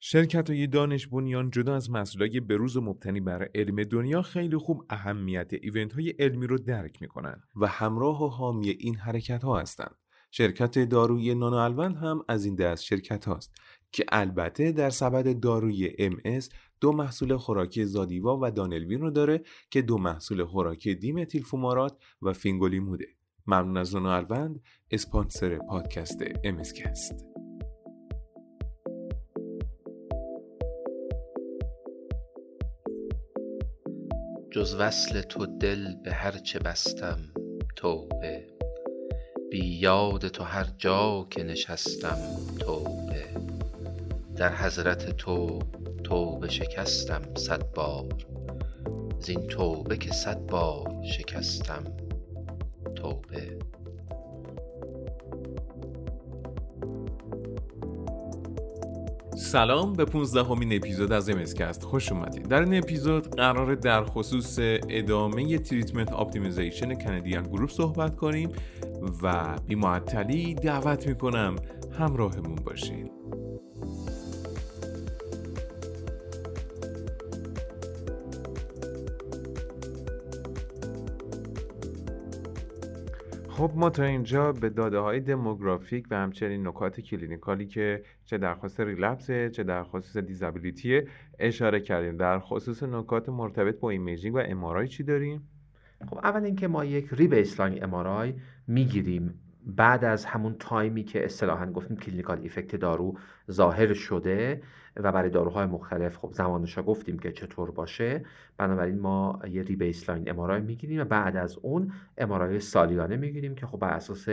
شرکت های دانش بنیان جدا از مسئولای بروز و مبتنی بر علم دنیا خیلی خوب اهمیت ایونت های علمی رو درک می‌کنن و همراه و حامی این حرکت ها هستند. شرکت دارویی نانوالوند هم از این دست شرکت هاست که البته در سبد داروی MS دو محصول خوراکی زادیوا و دانلوین رو داره که دو محصول خوراکی دیمتیل فومارات و فینگولیموده. ممنون از نانوالوند اسپانسر پادکست امسکست. جز وصل تو دل به هر چه بستم توبه. بی یاد تو هر جا که نشستم توبه. در حضرت تو توبه شکستم صد بار. زین توبه که صد بار شکستم توبه. سلام به 15 همین اپیزود از امسکست خوش اومدید. در این اپیزود قرار در خصوص ادامه treatment optimization Canadian group صحبت کنیم و بی معطلی دعوت می‌کنم همراهمون باشین. خب ما تا اینجا به داده های دموگرافیک و همچنین نکات clinical ی که چه در خصوص relapse ه چه در خصوص disability اشاره کردیم در خصوص نکات مرتبط با imaging و MRI چی داریم؟ خب اول اینکه ما یک re-baseline MRI می‌گیریم بعد از همون تایمی که اصطلاحا گفتیم clinical effect دارو ظاهر شده و برای داروهای مختلف خب زمانش گفتیم که چطور باشه. بنابراین ما یه re-baseline MRI می‌گیریم و بعد از اون MRI سالیانه می‌گیریم که خب بر اساس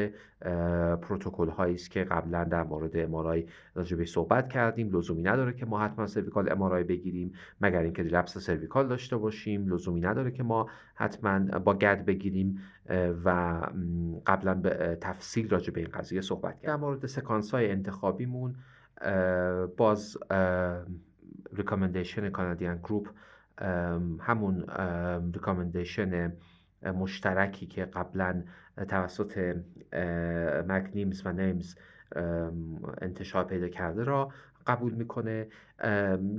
پروتکل هایی است که قبلا در مورد MRI راجع صحبت کردیم. لزومی نداره که ما حتما cervical MRI بگیریم مگر اینکه relapse cervical داشته باشیم. لزومی نداره که ما حتما با gad بگیریم و قبلا به تفصیل راجع به این قضیه صحبت کردیم. در مورد سکانس های انتخابیمون باز recommendation Canadian group همون recommendation مشترکی که قبلا توسط مکنیمز و نیمز انتشار پیدا کرده را قبول می‌کنه.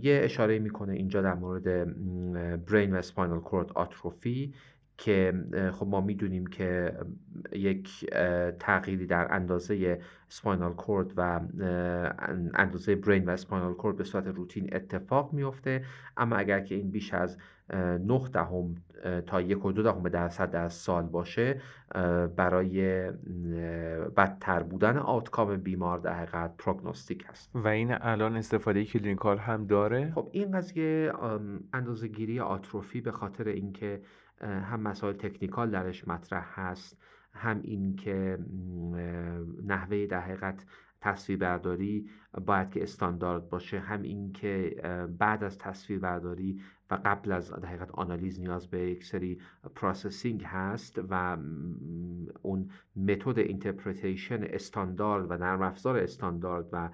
یه اشاره می‌کنه اینجا در مورد برین و سپاینال کورد آتروفی که خب ما می‌دونیم که یک تغییری در اندازه سپاینال کورد و اندازه برین و سپاینال کورد به صورت روتین اتفاق میفته اما اگر که این بیش از 9 دهم تا یک و دو دهم درصد در سال باشه برای بدتر بودن outcome بیمار در حقیقت prognostic هست. و این الان استفاده clinical هم داره؟ خب این قضیه اندازه گیری آتروفی به خاطر اینکه هم مسائل technical درش مطرح هست هم این که نحوه در حقیقت تصویر برداری باید که استاندارد باشه هم این که بعد از تصویر برداری و قبل از حقیقت آنالیز نیاز به یک سری processing هست و اون متد interpretation استاندارد و نرم افزار استاندارد و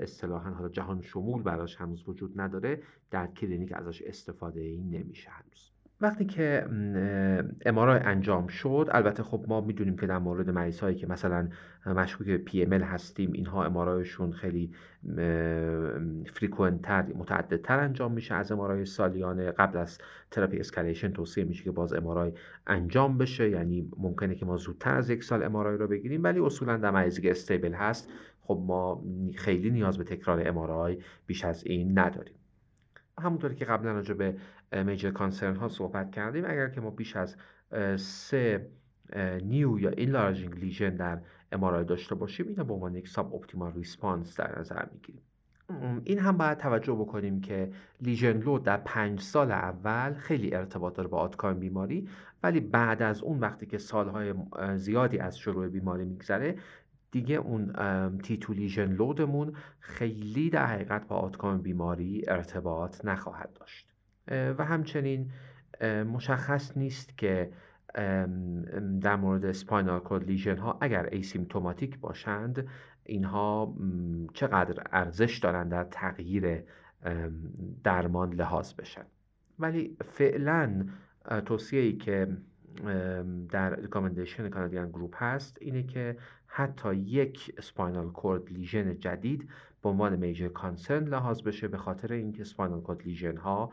اصطلاحا حالا جهان شمول براش هنوز وجود نداره در کلینیک ازش استفاده ای نمیشه هنوز. وقتی که MRI انجام شد البته خب ما می‌دونیم که در مورد مریض هایی که مثلا مشکوک PML هستیم اینها MRI شون خیلی frequent تر متعددتر انجام میشه از MRI سالیانه. قبل از therapy escalation توصیه میشه که باز MRI انجام بشه. یعنی ممکنه که ما زودتر از یک سال MRI رو بگیریم ولی اصولا در مریضی که stable هست خب ما خیلی نیاز به تکرار MRI بیش از این نداریم. همونطوری که قبلا راجع به major concern ها صحبت کردیم. اگر که ما بیش از سه new یا enlarging lesion در MRI داشته باشیم اینو به عنوان یک suboptimal response در نظر می‌گیریم. این هم باید توجه بکنیم که lesion load در پنج سال اول خیلی ارتباط داره با outcome بیماری ولی بعد از اون وقتی که سالهای زیادی از شروع بیماری میگذره دیگه اون T2 lesion load مون خیلی در حقیقت با outcome بیماری ارتباط نخواهد داشت. و همچنین مشخص نیست که در مورد spinal cord lesion ها اگر asymptomatic باشند اینها چقدر ارزش دارند در تغییر درمان لحاظ بشن. ولی فعلا توصیه ای که در recommendation Canadian group هست اینه که حتی یک spinal cord lesion جدید به عنوان major concern لحاظ بشه به خاطر اینکه spinal cord lesion ها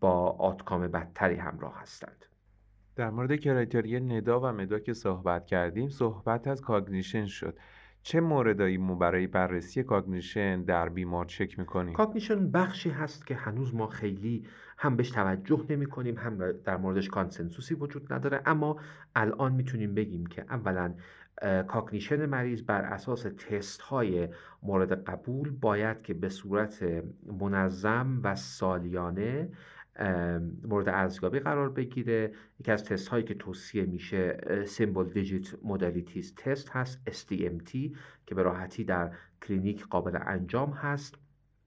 با outcome بدتری همراه هستند در مورد criteria ی NEDA و MEDA که صحبت کردیم صحبت از cognition شد چه موردایی ما برای بررسی cognition در بیمار چک می‌کنیم؟ cognition بخشی هست که هنوز ما خیلی هم بهش توجه نمی کنیم هم در موردش consensus ی وجود نداره اما الان می‌تونیم بگیم که اولا cognition مریض بر اساس تست های مورد قبول باید که به صورت منظم و سالیانه مورد ارزیابی قرار بگیره. یکی از تست هایی که توصیه میشه symbol digit modalities test هست SDMT که به راحتی در کلینیک قابل انجام هست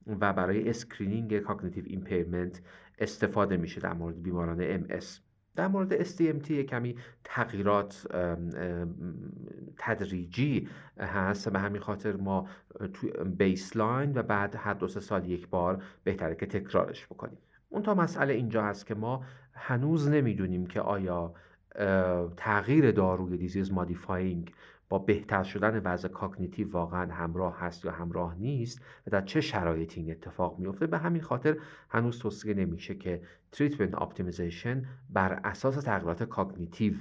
و برای screening cognitive impairment استفاده میشه در مورد بیماران MS در مورد SDMT کمی تغییرات تدریجی هست به همین خاطر ما توی baseline و بعد هر دو سال یک بار بهتره که تکرارش بکنیم. اون تا مسئله اینجا هست که ما هنوز نمی‌دونیم که آیا تغییر داروی disease modifying با بهتر شدن وضع cognitive واقعا همراه هست یا همراه نیست و در چه شرایطی این اتفاق میفته به همین خاطر هنوز توصیه نمیشه که treatment optimization بر اساس تغییرات cognitive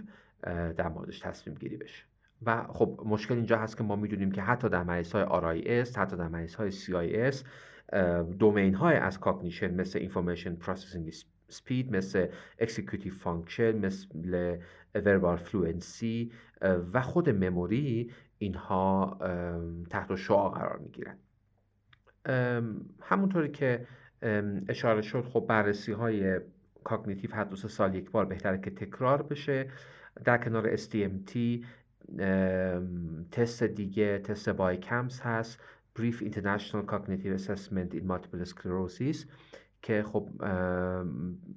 در موردش تصمیم گیری بشه. و خب مشکل اینجا هست که ما می‌دونیم که حتی در مریض های RIS حتی در مریض های CIS دومین های از کاگنیشن مثل information processing speed مثل executive function مثل verbal fluency و خود مموری اینها تحت شعا قرار می گیرن همونطوری که اشاره شد خب بررسی های cognitive هر دو سال یک بار بهتره که تکرار بشه. در کنار STMT تست دیگه تست BICAMS هست. Brief International Cognitive Assessment in Multiple Sclerosis که خب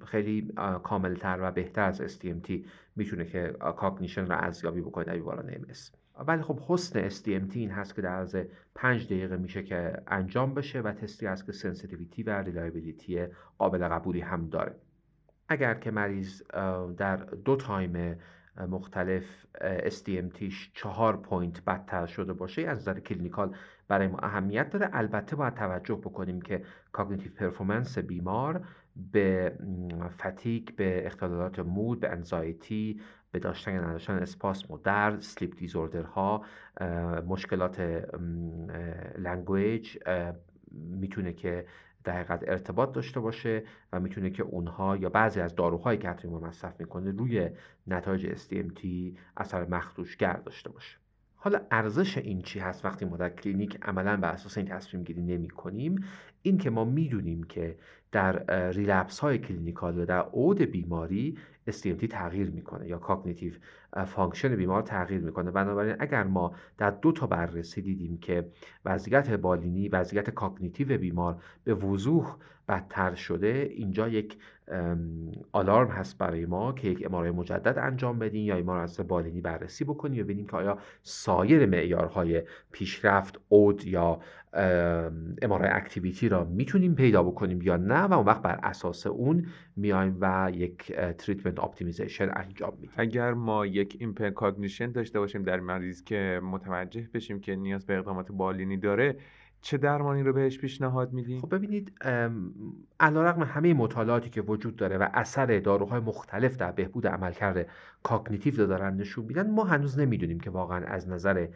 خیلی کاملتر و بهتر از SDMT می‌تونه که cognition رو ارزیابی بکنه در بیماران MS ولی خب حسن SDMT این هست که در عرض پنج دقیقه میشه که انجام بشه و تستی هست که sensitivity و reliability قابل قبولی هم داره. اگر که مریض در دو time مختلف SDMT ش چهار point بدتر شده باشه از نظر clinical برای ما اهمیت داره. البته باید توجه بکنیم که cognitive performance بیمار به fatigue به اختلالات mood به anxiety به داشتن نداشتن اسپاسم و درد sleep disorder ها مشکلات language می‌تونه که در حقیقت ارتباط داشته باشه و می‌تونه که اونها یا بعضی از داروهایی که حتی مصرف می‌کنه روی نتایج SDMT اثر مخدوشگر داشته باشه. حالا ارزش این چی هست وقتی ما در کلینیک عملا بر اساس این تصمیم گیری نمی کنیم این که ما می‌دونیم که در relapse های clinical و در عود بیماری SDMT تغییر می‌کنه یا cognitive function بیمار تغییر می‌کنه. بنابراین اگر ما در دو تا بررسی دیدیم که وضعیت بالینی وضعیت cognitive بیمار به وضوح بدتر شده اینجا یک آلارم هست برای ما که یک MRI مجدد انجام بدیم یا بیمار از بالینی بررسی بکنیم و ببینیم که آیا سایر معیارهای پیشرفت عود یا MRI activity را می‌تونیم پیدا بکنیم یا نه و اون وقت بر اساس اون میایم و یک treatment optimization انجام میدیم اگر ما یک impaired cognition داشته باشیم در مریض که متوجه بشیم که نیاز به اقدامات بالینی داره چه درمانی رو بهش پیشنهاد میدیم؟ خب ببینید علیرغم همه مطالعاتی که وجود داره و اثر داروهای مختلف در بهبود عملکرد cognitive دارن نشون میدن ما هنوز نمی‌دونیم که واقعا از نظر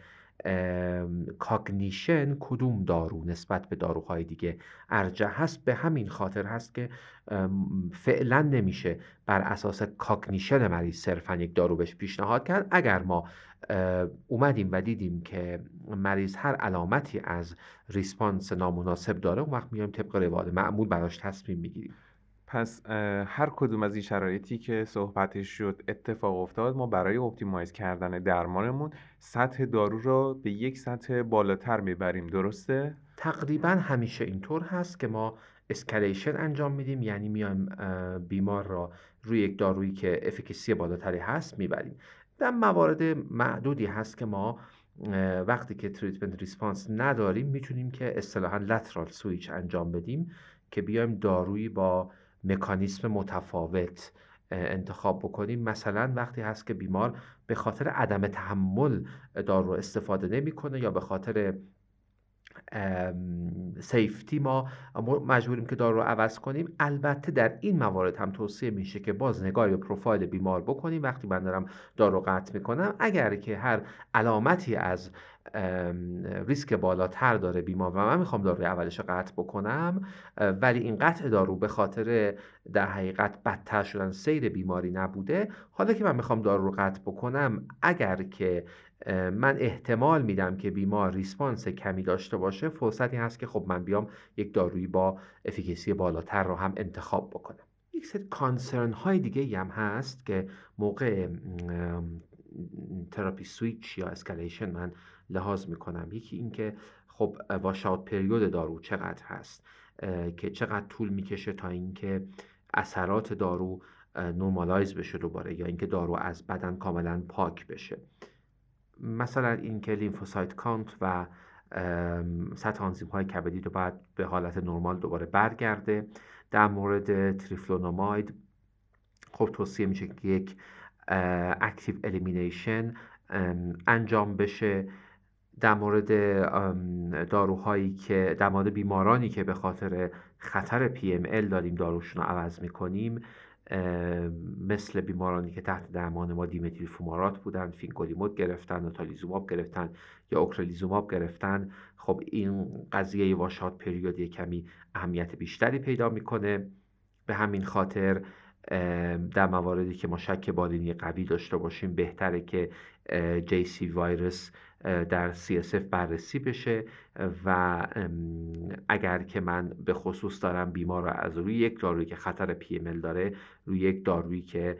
cognition کدوم دارو نسبت به داروهای دیگه ارجح هست؟ به همین خاطر هست که فعلا نمیشه بر اساس cognition مریض صرفا یک دارو بهش پیشنهاد کرد. اگر ما اومدیم و دیدیم که مریض هر علامتی از response نامناسب داره اون وقت میایم طبق روال معمول براش تصمیم می‌گیریم. پس هر کدوم از این شرایطی که صحبتش شد اتفاق افتاد ما برای optimize کردن درمانمون سطح دارو را به یک سطح بالاتر می‌بریم درسته؟ تقریبا همیشه اینطور هست که ما escalation انجام میدیم یعنی میایم بیمار را روی یک دارویی که efficacy بالاتری هست می‌بریم در موارد معدودی هست که ما وقتی که treatment response نداریم می‌تونیم که اصطلاحا lateral switch انجام بدیم که بیایم دارویی با مکانیسم متفاوت انتخاب بکنیم. مثلا وقتی هست که بیمار به خاطر عدم تحمل دارو استفاده نمی‌کنه یا به خاطر safety ما مجبوریم که دارو رو عوض کنیم. البته در این موارد هم توصیه میشه که باز نگاهی به پروفایل بیمار بکنیم وقتی من دارم دارو قطع می‌کنم. اگر که هر علامتی از ریسک بالاتر داره بیمار و من می‌خوام داروی اولش قطع بکنم ولی این قطع دارو به خاطر در حقیقت بدتر شدن سیر بیماری نبوده حالا که من می‌خوام دارو رو قطع بکنم اگر که من احتمال میدم که بیمار ریسپانس کمی داشته باشه فرصتی هست که خب من بیام یک دارویی با افیکسی بالاتر رو هم انتخاب بکنم. یک سری concern های دیگه هم هست که موقع therapy switch یا escalation من لحاظ می‌کنم. یکی اینکه خب washout period دارو چقدر هست؟ که چقدر طول می‌کشه تا اینکه اثرات دارو normalize بشه دوباره یا اینکه دارو از بدن کاملا پاک بشه. مثلا اینکه lymphocyte count و سطح آنزیم های کبدی رو باید به حالت نرمال دوباره برگرده. در مورد تری‌فلونوماید خب توصیه میشه که یک active elimination انجام بشه. در مورد داروهایی که در مورد بیمارانی که به خاطر خطر PML داریم داروشون رو عوض می‌کنیم مثل بیمارانی که تحت درمان با دیمتیل فومارات بودن فینگولیمود گرفتن ناتالیزوماب گرفتن یا اوکرلیزوماب گرفتن خب این قضیه واشات پریودی کمی اهمیت بیشتری پیدا می‌کنه. به همین خاطر در مواردی که ما شک بالینی قوی داشته باشیم بهتره که JC ویروس در CSF بررسی بشه و اگر که من به خصوص دارم بیمار رو از روی یک دارویی که خطر PML داره روی یک دارویی که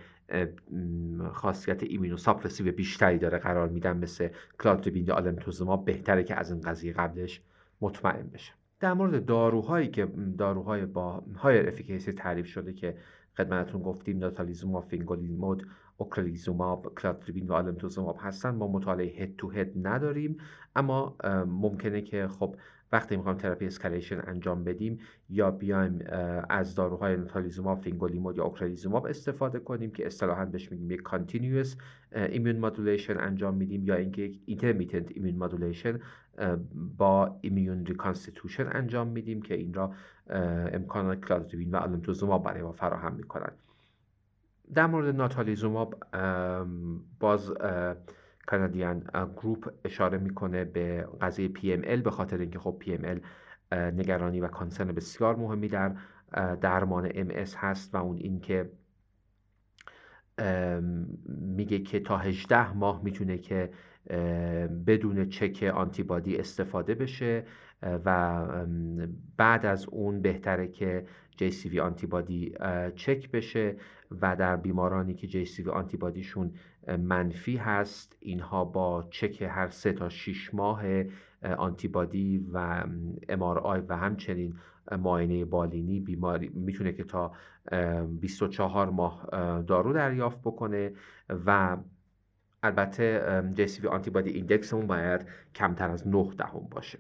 خاصیت ایمینو ساپرسیو بیشتری داره قرار میدم مثل کلاتریبین یا آلمتوزماب بهتره که از این قضیه قبلش مطمئن بشه در مورد داروهایی که داروهای با high efficacy تعریف شده که خدمتتون گفتیم ناتالیزوماب فینگولیمود اوکرلیزوماب کلاتریبین و آلمتوزوماب هستن ما مطالعه head to head نداریم. اما ممکنه که خب وقتی می‌خوایم therapy escalation انجام بدیم یا بیایم از داروهای ناتالیزوماب فینگولیمود یا اوکرلیزوماب استفاده کنیم که اصطلاحا بهش میگیم یک continuous immune modulation انجام میدیم یا اینکه یک intermittent immune modulation با immune reconstitution انجام میدیم که این را امکانات کلاتریبین و آلمتوزوماب برای ما فراهم می‌کنند در مورد ناتالیزوماب باز Canadian group اشاره می‌کنه به قضیه PML به خاطر اینکه خب PML نگرانی و concern بسیار مهمی در درمان MS هست و اون اینکه میگه که تا 18 ماه می‌تونه که بدون چک آنتیبادی استفاده بشه و بعد از اون بهتره که JCV آنتیبادی چک بشه. و در بیمارانی که JCV آنتیبادیشون منفی هست اینها با چک هر سه تا 6 ماه آنتیبادی و MRI و همچنین معاینه بالینی بیماری می‌تونه که تا 24 ماه دارو دریافت بکنه و البته JCV antibody index مون باید کمتر از 9 دهم باشه.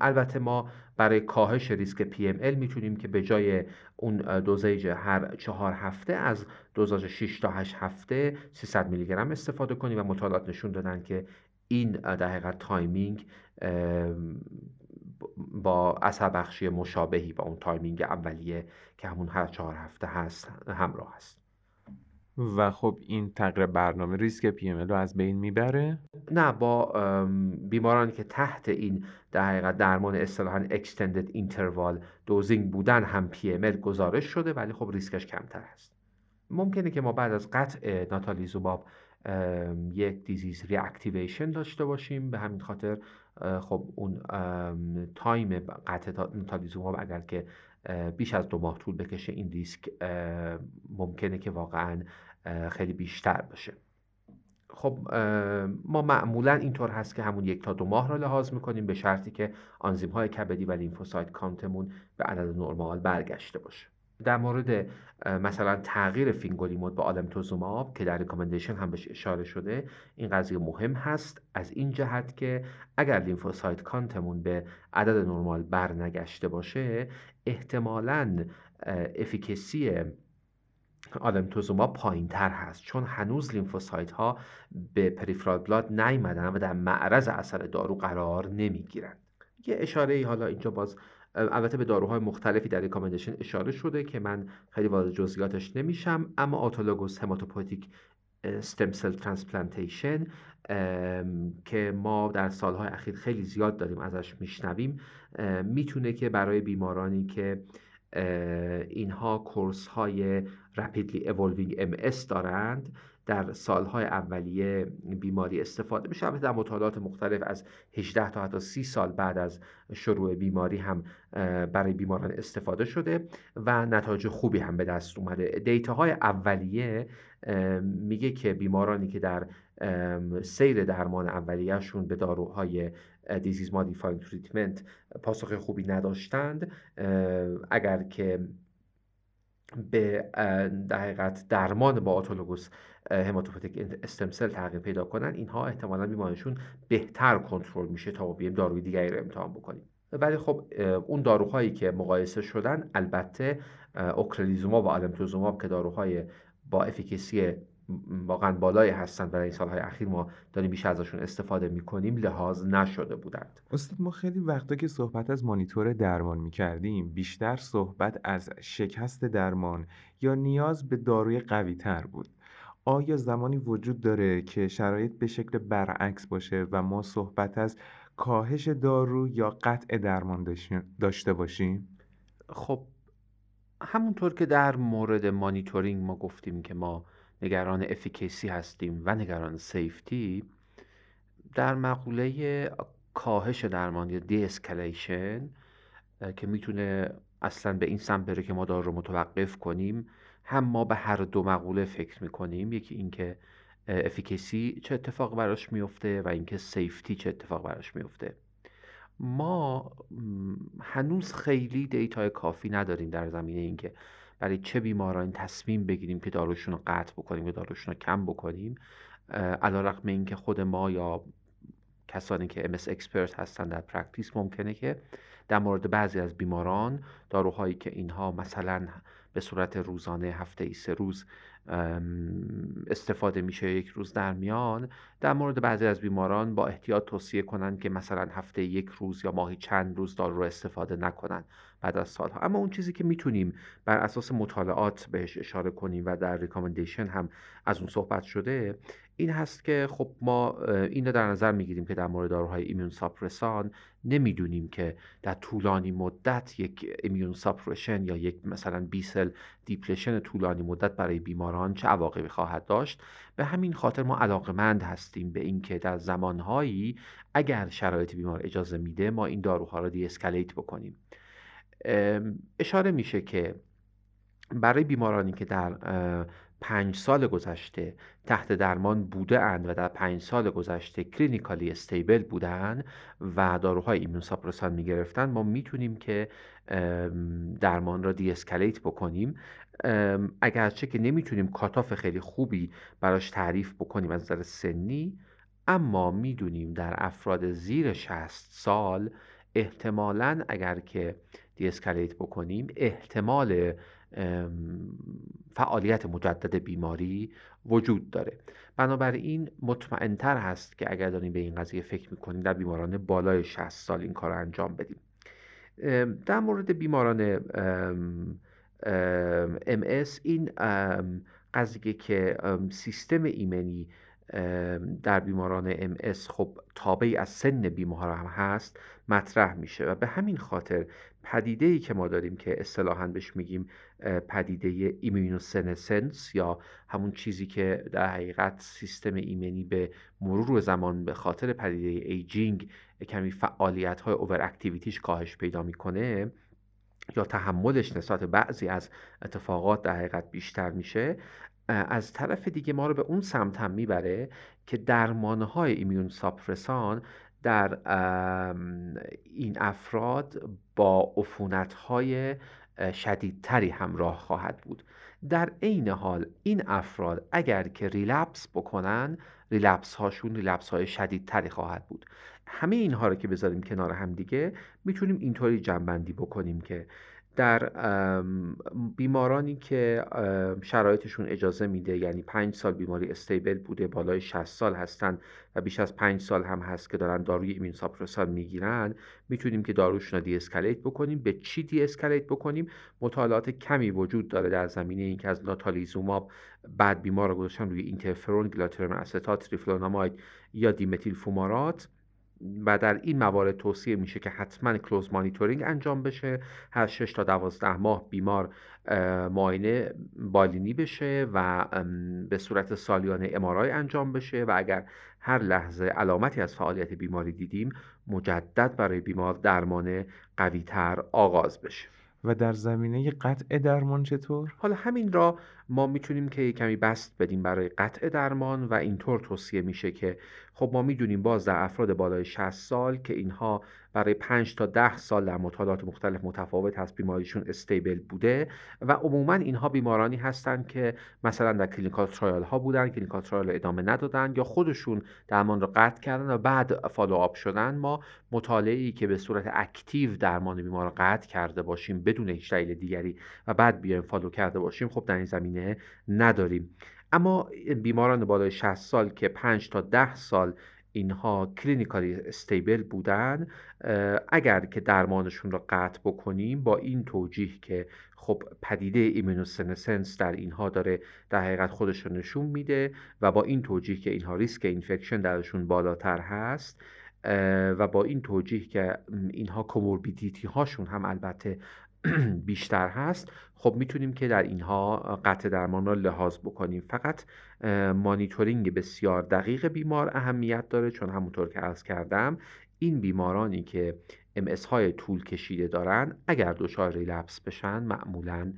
البته ما برای کاهش ریسک PML می‌تونیم که به جای اون dosage هر چهار هفته از دوزاژ 6 تا 8 هفته 300 میلی گرم استفاده کنیم و مطالعات نشون دادن که این در حقیقت timing با اثر بخشی مشابهی با اون timing اولیه که همون هر چهار هفته هست همراه است و خب این تغییر برنامه ریسک پی رو از بین می‌بره؟ نه با بیمارانی که تحت این در حقیقت درمان اصطلاحا extended interval dosing بودن هم PML گزارش شده ولی خب ریسکش کمتر هست. ممکنه که ما بعد از قطع ناتالیزوماب یک disease reactivation داشته باشیم. به همین خاطر خب اون تایم قطع ناتالیزوماب اگر که بیش از دو ماه طول بکشه این ریسک ممکنه که واقعا خیلی بیشتر باشه خب ما معمولا اینطور هست که همون یک تا دو ماه را لحاظ می‌کنیم به شرطی که آنزیم های کبدی و lymphocyte count مون به عدد نرمال برگشته باشه. در مورد مثلا تغییر فینگولیمود به آلمتوزوماب که در recommendation هم بهش اشاره شده این قضیه مهم هست. از این جهت که اگر lymphocyte count مون به عدد نرمال برنگشته باشه احتمالاً efficacy آلمتوزوماب پایین تر هست. چون هنوز lymphocyte ها به peripheral blood نیمدن و در معرض اثر دارو قرار نمی‌گیرن. یه اشاره ای حالا اینجا باز البته به داروهای مختلفی در recommendation اشاره شده که من خیلی وارد جزئیاتش نمیشم اما autologous hematopoietic stem cell transplantation که ما در سالهای اخیر خیلی زیاد داریم ازش میشنویم می‌تونه که برای بیمارانی که اینها course های rapidly evolving MS دارند در سالهای اولیه بیماری استفاده میشه. در مطالعات مختلف از 18 تا حتی 30 سال بعد از شروع بیماری هم برای بیماران استفاده شده و نتایج خوبی هم به دست اومده. data های اولیه میگه که بیمارانی که در سیر درمان اولیهشون به داروهای disease modifying treatment پاسخ خوبی نداشتند اگر که به در درمان با autologous hematopoietic stem cell تغییر پیدا کنن اینها احتمالا بیمارشون بهتر کنترل میشه تا بیایم داروی دیگری رو امتحان بکنیم. ولی خب اون داروهایی که مقایسه شدن البته اوکرلیزوما و آلمتوزوماب که داروهای با افیکسی واقعا بالایی هستند در این سالهای اخیر ما داریم بیشتر ازشون استفاده می‌کنیم لحاظ نشده بودند. استاد ما خیلی وقتا که صحبت از مانیتور درمان می‌کردیم بیشتر صحبت از شکست درمان یا نیاز به داروی قوی تر بود. آیا زمانی وجود داره که شرایط به شکل برعکس باشه و ما صحبت از کاهش دارو یا قطع درمان داشته باشیم؟ خب همونطور که در مورد مانیتورینگ ما گفتیم که ما نگران افیکیسی هستیم و نگران سیفتی در مقوله کاهش درمان یا دی که می‌تونه اصلا به این سمت بره که ما دارو رو متوقف کنیم هم ما به هر دو مقوله فکر می‌کنیم یکی اینکه efficacy چه اتفاق براش میفته و اینکه safety چه اتفاق براش میفته ما هنوز خیلی data ی کافی نداریم در زمینه اینکه برای چه بیماران تصمیم بگیریم که داروشون رو قطع بکنیم یا داروشون رو کم بکنیم. علا رقم اینکه خود ما یا کسانی که MS expert هستن در practice ممکنه که در مورد بعضی از بیماران داروهایی که اینها مثلا به صورت روزانه هفته ای سه روز استفاده میشه یک روز در میان. در مورد بعضی از بیماران با احتیاط توصیه کنند که مثلا هفته یک روز یا ماهی چند روز دارو رو استفاده نکنن بعد از سالها. اما اون چیزی که می‌تونیم بر اساس مطالعات بهش اشاره کنیم و در ریکامندیشن هم از اون صحبت شده این هست که خب ما این رو در نظر می‌گیریم که در مورد داروهای ایمیون ساپرسان نمی‌دونیم که در طولانی مدت یک immune suppression یا یک مثلا B cell depletion طولانی مدت برای بیماران چه عواقبی خواهد داشت. به همین خاطر ما علاقمند هستیم به اینکه در زمانهایی اگر شرایط بیمار اجازه میده ما این داروها رو de-escalate بکنیم اشاره میشه که برای بیمارانی که در پنج سال گذشته تحت درمان بوده اند و در پنج سال گذشته clinically stable بودن و داروهای ایمون ساپرسان می گرفتن ما می‌تونیم که درمان را دی اسکلیت بکنیم اگرچه که نمی‌تونیم کاتاف خیلی خوبی براش تعریف بکنیم از نظر سنی اما می‌دونیم در افراد زیر 60 سال احتمالا اگر که دی اسکلیت بکنیم احتمال فعالیت مجدد بیماری وجود داره. بنابراین مطمئنتر هست که اگر داریم به این قضیه فکر می‌کنیم در بیماران بالای 60 سال این کار انجام بدیم. در مورد بیماران MS این قضیه که سیستم ایمنی در بیماران MS خب تابعی از سن بیمار هم هست مطرح میشه و به همین خاطر پدیده ای که ما داریم که اصطلاحا بهش میگیم پدیده immunosenescence یا همون چیزی که در حقیقت سیستم ایمنی به مرور زمان به خاطر پدیده aging کمی فعالیت های over activity ش کاهش پیدا می‌کنه یا تحملش نسبت بعضی از اتفاقات در حقیقت بیشتر میشه از طرف دیگه ما رو به اون سمت هم می‌بره که درمانهای immune suppressant در این افراد با های شدیدتری همراه خواهد بود. در عین حال این افراد اگر که ریلپس بکنن ریلپس هاشون ریلپس های شدیدتری خواهد بود. همه اینها رو که بذاریم کنار هم دیگه می‌تونیم اینطوری جنبندی بکنیم که در بیمارانی که شرایطشون اجازه میده یعنی پنج سال بیماری استیبل بوده بالای 60 سال هستن و بیش از پنج سال هم هست که دارن داروی ایمین ساپرسان می‌گیرن می‌تونیم که داروشون رو de-escalate بکنیم. به چی de-escalate بکنیم؟ مطالعات کمی وجود داره در زمینه اینکه از ناتالیزوماب بعد بیمار رو گذاشتن روی اینترفرون گلاتیرامر استات تریفلوناماید یا دیمتیل فومارات. و در این موارد توصیه میشه که حتما close monitoring انجام بشه هر 6 تا 12 ماه بیمار معاینه بالینی بشه و به صورت سالیانه MRI انجام بشه و اگر هر لحظه علامتی از فعالیت بیماری دیدیم مجدد برای بیمار درمان قویتر آغاز بشه و در زمینه قطع درمان چطور؟ حالا همین را ما می‌تونیم که کمی بست بدیم برای قطع درمان و اینطور توصیه میشه که خب ما می‌دونیم باز در افراد بالای 60 سال که اینها برای 5 تا 10 سال در مطالعات مختلف متفاوت هست بیماریشون استیبل بوده و عموما اینها بیمارانی هستند که مثلا در clinical trial ها بودن clinical trial ادامه ندادن یا خودشون درمان رو قطع کردن و بعد follow up شدن. ما مطالعه ای که به صورت active درمان بیمار رو قطع کرده باشیم بدون هیچ دلیل دیگری و بعد بیایم follow کرده باشیم خب در این زمینه نداریم. اما بیماران بالای 60 سال که 5 تا 10 سال اینها clinically stable بودن اگر که درمانشون را قطع بکنیم با این توجیه که خب پدیده immunosenescence در اینها داره در حقیقت خودش رو نشون میده و با این توجیه که اینها ریسک infection درشون بالاتر هست و با این توجیه که اینها comorbidity هاشون هم البته بیشتر هست. خب می‌تونیم که در اینها قطع درمان را لحاظ بکنیم. فقط مانیتورینگ بسیار دقیق بیمار اهمیت داره چون همونطور که عرض کردم این بیمارانی که ام های طول کشیده دارن اگر دچار ریلپس بشن معمولا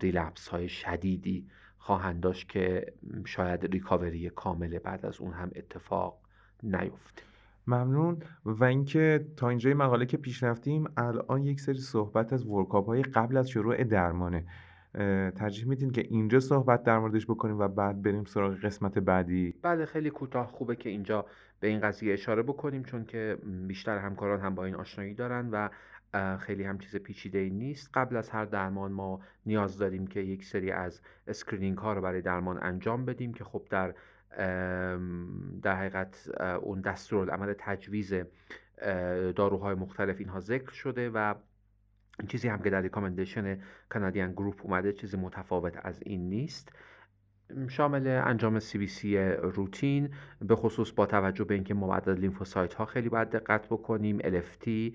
ریلپس های شدیدی خواهند داشت که شاید ریکاوری کامل بعد از اون هم اتفاق نیفته. ممنون. و اینکه تا اینجای مقاله که پیش رفتیم الان یک سری صحبت از ورکاپ های قبل از شروع درمانه. ترجیح میدین که اینجا صحبت در موردش بکنیم و بعد بریم سراغ قسمت بعدی؟ بله خیلی کوتاه خوبه که اینجا به این قضیه اشاره بکنیم چون که بیشتر همکاران هم با این آشنایی دارن و خیلی هم چیز پیچیده ای نیست. قبل از هر درمان ما نیاز داریم که یک سری از screening ها رو برای درمان انجام بدیم که خب در در حقیقت اون دستورالعمل تجویز داروهای مختلف اینها ذکر شده و چیزی هم که در recommendation Canadian group اومده چیزی متفاوت از این نیست. شامل انجام CBC روتین به خصوص با توجه به اینکه ما بعداً lymphocyte ها خیلی باید دقت بکنیم LFT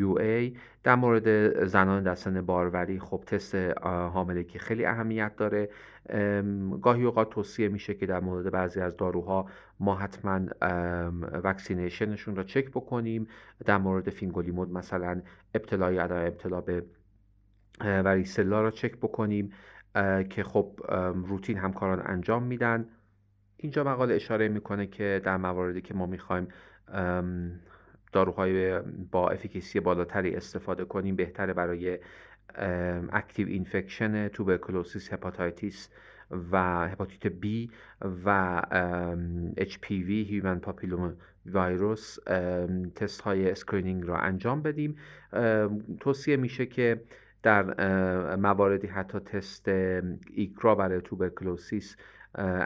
UA در مورد زنان در سن باروری خب تست حاملگی خیلی اهمیت داره. گاهی اوقات توصیه میشه که در مورد بعضی از داروها ما حتما vaccination شون را چک بکنیم. در مورد فینگولیمود مثلا ابتلا یا ابتلا به varicella را چک بکنیم. که خب روتین همکاران انجام میدن. اینجا مقاله اشاره می‌کنه که در مواردی که ما می‌خوایم داروهای با efficacy بالاتری استفاده کنیم بهتره برای active infection tuberculosis hepatitis و هپاتیت B و HPV human papilloma virus تست های screening را انجام بدیم. توصیه میشه که در مواردی حتی تست IGRA برای tuberculosis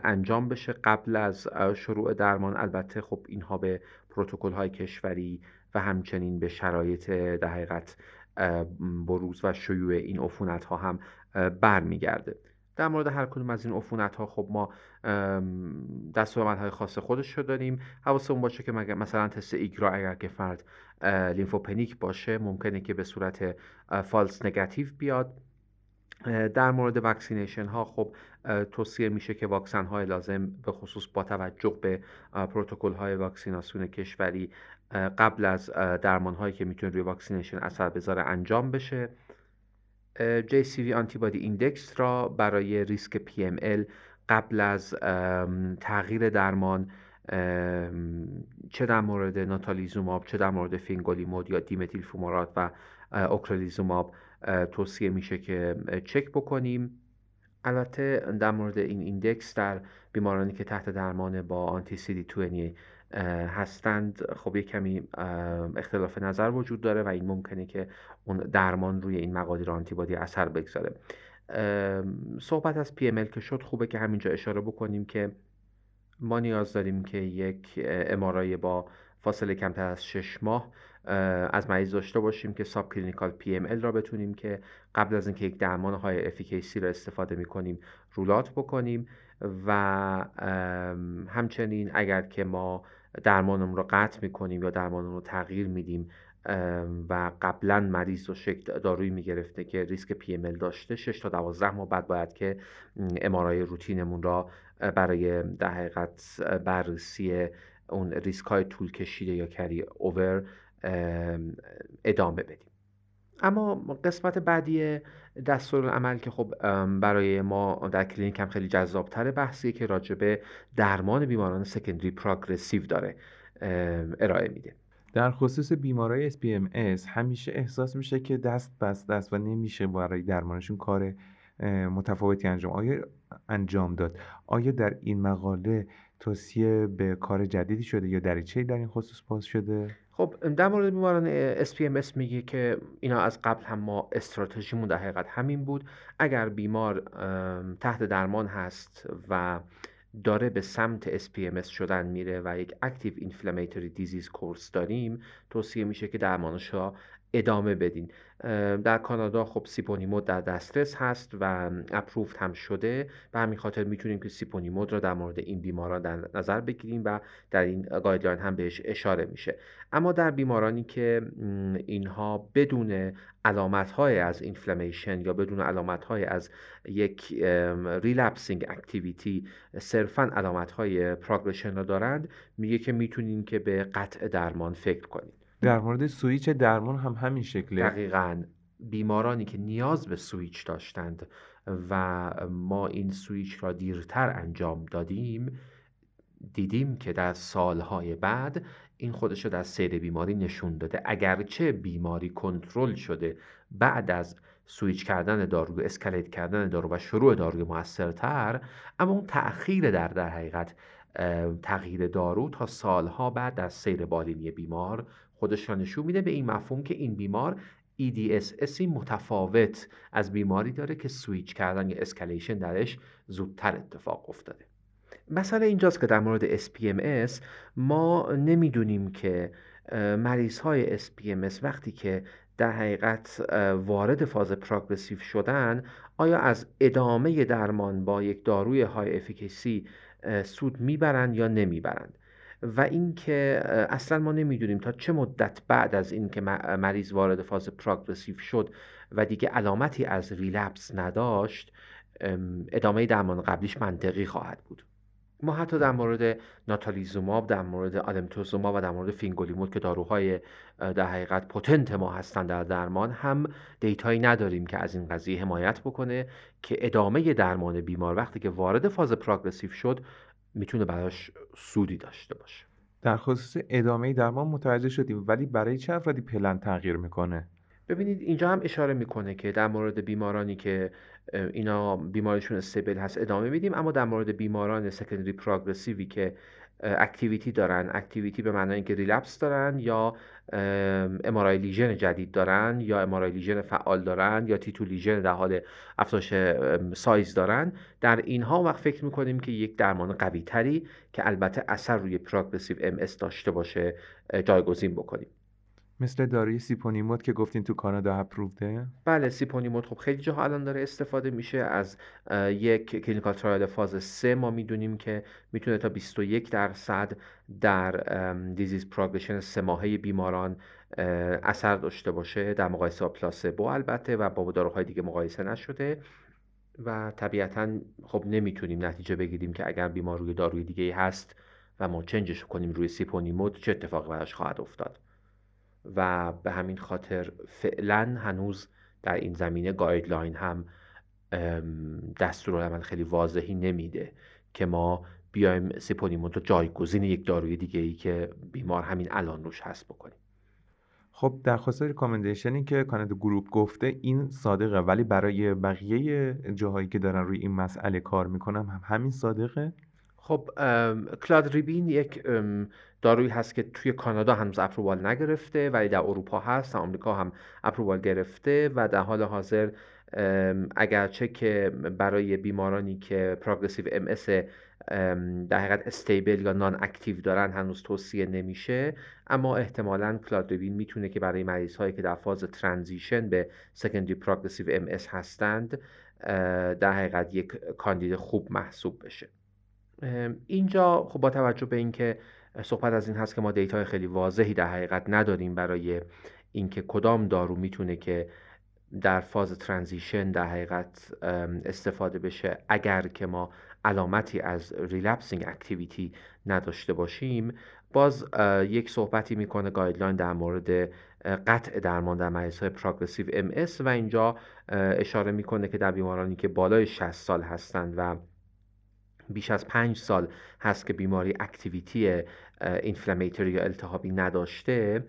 انجام بشه قبل از شروع درمان. البته خب اینها به پروتکل های کشوری و همچنین به شرایط در حقیقت بروز و شیوع این عفونت ها هم برمیگرده. در مورد هر کدوم از این عفونت ها خب ما های خاص خودش رو داریم. حواسمون باشه که مثلا تست IGRA اگر که فرد lymphopenic باشه ممکنه که به صورت false negative بیاد. در مورد vaccination ها خب توصیه میشه که واکسن های لازم به خصوص با توجه به پروتکل های واکسیناسیون کشوری قبل از درمان هایی که می‌تونه روی واکسینیشن اثر بذاره انجام بشه. JCV antibody index را برای ریسک PML قبل از تغییر درمان چه در مورد ناتالیزوماب چه در مورد فینگولیمود یا دیمتیل فومارات و اوکرلیزوماب توصیه میشه که چک بکنیم. البته در مورد این index در بیمارانی که تحت درمان با anti-CD هستند خب یک کمی اختلاف نظر وجود داره و این ممکنه که اون درمان روی این مقادیر آنتیبادی اثر بگذاره. صحبت از PML که شد خوبه که همینجا اشاره بکنیم که ما نیاز داریم که یک MRI با فاصله کمتر از 6 ماه از مریض داشته باشیم که subclinical PML را بتونیم که قبل از اینکه یک درمان high efficacy را استفاده می کنیم rule out بکنیم و همچنین اگر که ما درمانمون رو قطع می کنیم یا درمانمون رو تغییر میدیم و قبلا مریض رو شکل دارویی می‌گرفته که ریسک PML داشته 6 تا 12 ماه بعد باید که MRI روتینمون را برای در حقیقت بررسی اون ریسک های طول کشیده یا carry over ادامه بدیم. اما قسمت بعدی دستورالعمل که خب برای ما در کلینیک هم خیلی جذابتر بحثی که راجبه درمان بیماران secondary progressive داره ارائه میده. در خصوص بیمارای SPMS همیشه احساس میشه که دست بسته است و نمیشه برای درمانشون کار متفاوتی انجام. آیا انجام داد. آیا در این مقاله توصیه به کار جدیدی شده یا دریچه در این خصوص باز شده؟ خب در مورد بیماران SPMS میگه که اینا از قبل هم ما استراتژیمون در حقیقت همین بود. اگر بیمار تحت درمان هست و داره به سمت SPMS شدن میره و یک اکتیو اینفلامیتوری دیزیز کورس داریم توصیه میشه که درمانش را ادامه بدین. در کانادا خب سیپونیمود در دسترس هست و approved هم شده به همین خاطر می‌تونیم که سیپونیمود را در مورد این بیماران در نظر بگیریم و در این guideline هم بهش اشاره میشه. اما در بیمارانی که اینها بدون علامت های از inflammation یا بدون علامت های از یک relapsing activity صرفا علامت های progression را دارند میگه که می‌تونیم که به قطع درمان فکر کنیم در مورد سویچ درمان هم همین شکله. دقیقا. بیمارانی که نیاز به سویچ داشتند و ما این سویچ را دیرتر انجام دادیم دیدیم که در سالهای بعد این خودش رو در سیر بیماری نشون داده. اگرچه بیماری کنترل شده بعد از سویچ کردن دارو escalate کردن دارو و شروع داروی موثرتر اما اون تأخیر در در حقیقت تغییر دارو تا سالها بعد در سیر بالینی بیمار خودش را نشون میده به این مفهوم که این بیمار EDSS متفاوت از بیماری داره که سویچ کردن یا escalation درش زودتر اتفاق افتاده. مسئله اینجاست که در مورد SPMS ما نمی‌دونیم که مریض های SPMS وقتی که در حقیقت وارد فاز progressive شدن آیا از ادامه درمان با یک داروی high efficacy سود می‌برند یا نمی‌برند؟ و اینکه اصلا ما نمی‌دونیم تا چه مدت بعد از اینکه مریض وارد فاز progressive شد و دیگه علامتی از relapse نداشت ادامه درمان قبلیش منطقی خواهد بود. ما حتی در مورد ناتالیزوماب در مورد آلمتوزوماب و در مورد فینگولیمود که داروهای در حقیقت potent ما هستند در درمان هم data یی نداریم که از این قضیه حمایت بکنه که ادامه درمان بیمار وقتی که وارد فاز progressive شد می‌تونه براش سودی داشته باشه. در خصوص ادامه درمان متوجه شدیم ولی برای چه افرادی پلن تغییر می‌کنه؟ ببینید اینجا هم اشاره می‌کنه که در مورد بیمارانی که اینا بیمارشون stable هست ادامه میدیم اما در مورد بیماران secondary progressive ی که activity دارن. activity به معنای اینکه relapse دارن یا MRI lesion جدید دارن یا MRI lesion فعال دارن یا T2 lesion در حال افزایش سایز دارن. در اینها وقت فکر می‌کنیم که یک درمان قوی تری که البته اثر روی progressive MS داشته باشه جایگزین بکنیم. مثل داروی سیپونیمود که گفتین تو کانادا approved ه بله سیپونیمود خب خیلی جاها الان داره استفاده میشه از یک clinical trial فاز 3 ما می‌دونیم که می‌تونه تا 21 درصد در disease progression سه ماهه بیماران اثر داشته باشه در مقایسه با placebo البته و با داروهای دیگه مقایسه نشده و طبیعتا خب نمی‌تونیم نتیجه بگیریم که اگر بیمار روی داروی دیگه هست و ما change ش کنیم روی سیپونیمود چه اتفاقی براش خواهد افتاد. و به همین خاطر فعلا هنوز در این زمینه guideline هم دستورالعمل خیلی واضحی نمیده که ما بیایم سیپونیمود رو جایگزین یک داروی دیگه ای که بیمار همین الان روش هست بکنیم. خب درخواست recommendation ی که کانادا group گفته این صادقه ولی برای بقیه جاهایی که دارن روی این مسئله کار می‌کنن هم همین صادقه. خب کلادریبین یک دارویی هست که توی کانادا هنوز approval نگرفته ولی در اروپا هست در آمریکا هم approval گرفته و در حال حاضر اگرچه که برای بیمارانی که progressive MS در حقیقت stable یا non-active دارن هنوز توصیه نمیشه اما احتمالا کلادریبین می‌تونه که برای مریض هایی که در فاز transition به secondary progressive MS هستند در حقیقت یک کاندید خوب محسوب بشه. اینجا خب با توجه به اینکه صحبت از این هست که ما data ی خیلی واضحی در حقیقت نداریم برای اینکه کدام دارو می‌تونه که در فاز transition در حقیقت استفاده بشه اگر که ما علامتی از relapsing activity نداشته باشیم باز یک صحبتی می‌کنه guideline در مورد قطع درمان در مریض های progressive MS و اینجا اشاره می‌کنه که در بیمارانی که بالای 60 سال هستند و بیش از پنج سال هست که بیماری activity اینفلامیتوری یا التهابی نداشته.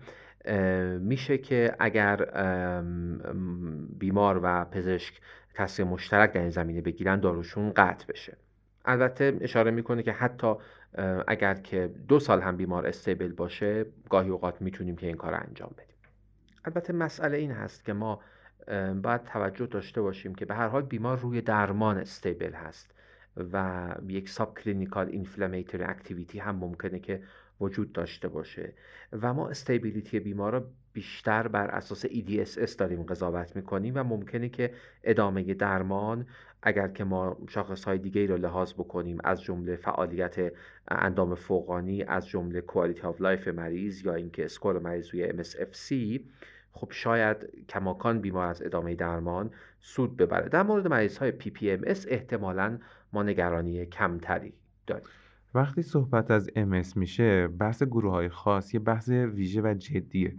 میشه که اگر بیمار و پزشک تصمیم مشترک در این زمینه بگیرن داروشون قطع بشه. البته اشاره می‌کنه که حتی اگر که دو سال هم بیمار استیبل باشه گاهی اوقات می‌تونیم که این کار انجام بدیم. البته مسئله این هست که ما باید توجه داشته باشیم که به هر حال بیمار روی درمان استیبل هست. و یک subclinical inflammatory activity هم ممکنه که وجود داشته باشه. و ما stability بیمار را بیشتر بر اساس EDSS داریم قضاوت می‌کنیم و ممکنه که ادامه درمان اگر که ما شاخص های دیگه رو لحاظ بکنیم از جمله فعالیت اندام فوقانی از جمله quality of life مریض یا اینکه score مریض روی MSFC خب شاید کماکان بیمار از ادامه درمان سود ببره. در مورد مریض های PPMS احتمالا ما نگرانی کمتری داریم. وقتی صحبت از MS میشه بحث گروه های خاص یه بحث ویژه و جدیه.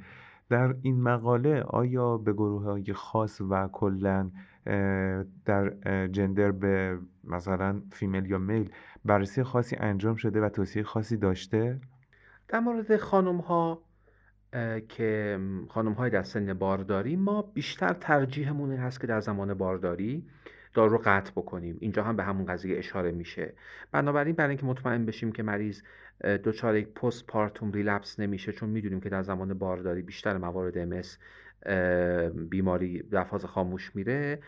در این مقاله آیا به گروه های خاص و کلا در جندر به مثلا فیمیل یا میل بررسی خاصی انجام شده و توصیه خاصی داشته؟ در مورد خانم ها که خانم های در سن بارداری ما بیشتر ترجیحمون این هست که در زمان بارداری دارو رو قطع بکنیم. اینجا هم به همون قضیه اشاره میشه. بنابراین برای اینکه مطمئن بشیم که مریض دچار یک پست پارتوم ریلپس نمیشه چون می‌دونیم که در زمان بارداری بیشتر موارد امس بیماری در فاز خاموش میره.